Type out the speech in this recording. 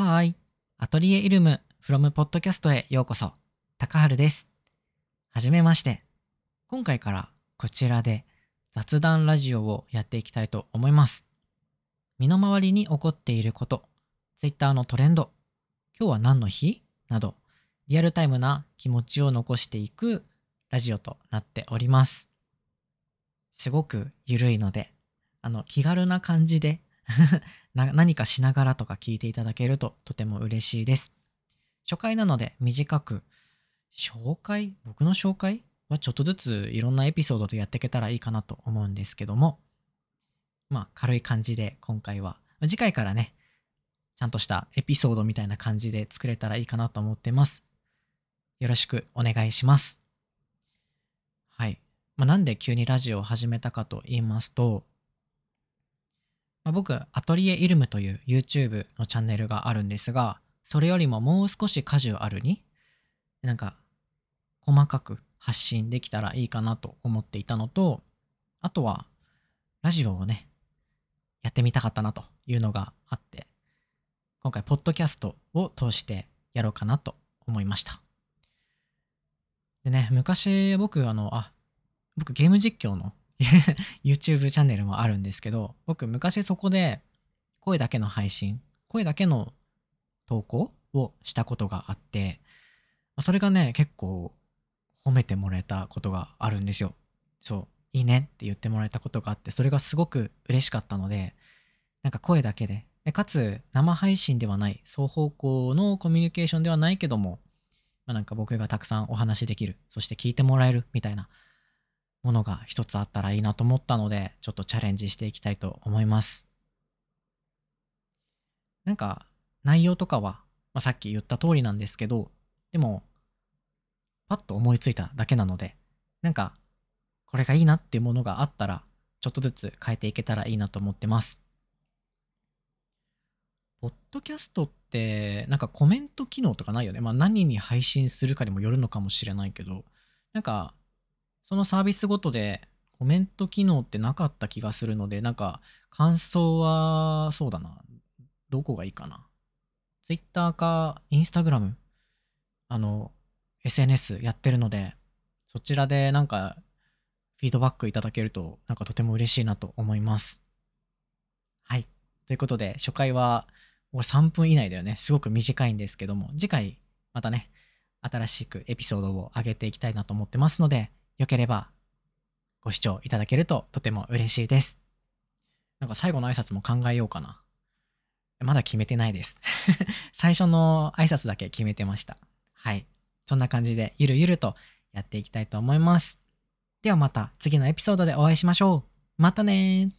はい。アトリエイルム from ポッドキャストへようこそ。高春です。はじめまして。今回からこちらで雑談ラジオをやっていきたいと思います。身の回りに起こっていること、Twitter のトレンド、今日は何の日？など、リアルタイムな気持ちを残していくラジオとなっております。すごくゆるいので、あの、気軽な感じで 何かしながらとか聞いていただけるととても嬉しいです。初回なので短く、紹介？僕の紹介はちょっとずついろんなエピソードでやっていけたらいいかなと思うんですけども、まあ軽い感じで今回は、次回からね、ちゃんとしたエピソードみたいな感じで作れたらいいかなと思ってます。よろしくお願いします。はい。まあ、なんで急にラジオを始めたかと言いますと、まあ、僕、アトリエイルムという YouTube のチャンネルがあるんですが、それよりももう少しカジュアルに、なんか、細かく発信できたらいいかなと思っていたのと、あとは、ラジオをね、やってみたかったなというのがあって、今回、ポッドキャストを通してやろうかなと思いました。でね、昔僕、あの、あ、僕ゲーム実況の YouTube チャンネルもあるんですけど、僕昔そこで声だけの配信、声だけの投稿をしたことがあって、それがね、結構褒めてもらえたことがあるんですよ。そう、いいねって言ってもらえたことがあって、それがすごく嬉しかったので、なんか声だけで、かつ生配信ではない、双方向のコミュニケーションではないけども、まあ、なんか僕がたくさんお話できる、そして聞いてもらえるみたいなものが一つあったらいいなと思ったので、ちょっとチャレンジしていきたいと思います。なんか内容とかは、まあ、さっき言った通りなんですけど、でも、パッと思いついただけなので、なんか、これがいいなっていうものがあったら、ちょっとずつ変えていけたらいいなと思ってます。ポッドキャストって、なんかコメント機能とかないよね。まあ何に配信するかにもよるのかもしれないけど、なんか、そのサービスごとでコメント機能ってなかった気がするので、なんか感想は、そうだな。どこがいいかな。Twitter か Instagram、あの、SNS やってるので、そちらでなんかフィードバックいただけると、なんかとても嬉しいなと思います。はい。ということで、初回は、もう3分以内だよね。すごく短いんですけども、次回、またね、新しくエピソードを上げていきたいなと思ってますので、よければご視聴いただけるととても嬉しいです。なんか最後の挨拶も考えようかな。まだ決めてないです。最初の挨拶だけ決めてました。はい。そんな感じでゆるゆるとやっていきたいと思います。ではまた次のエピソードでお会いしましょう。またねー。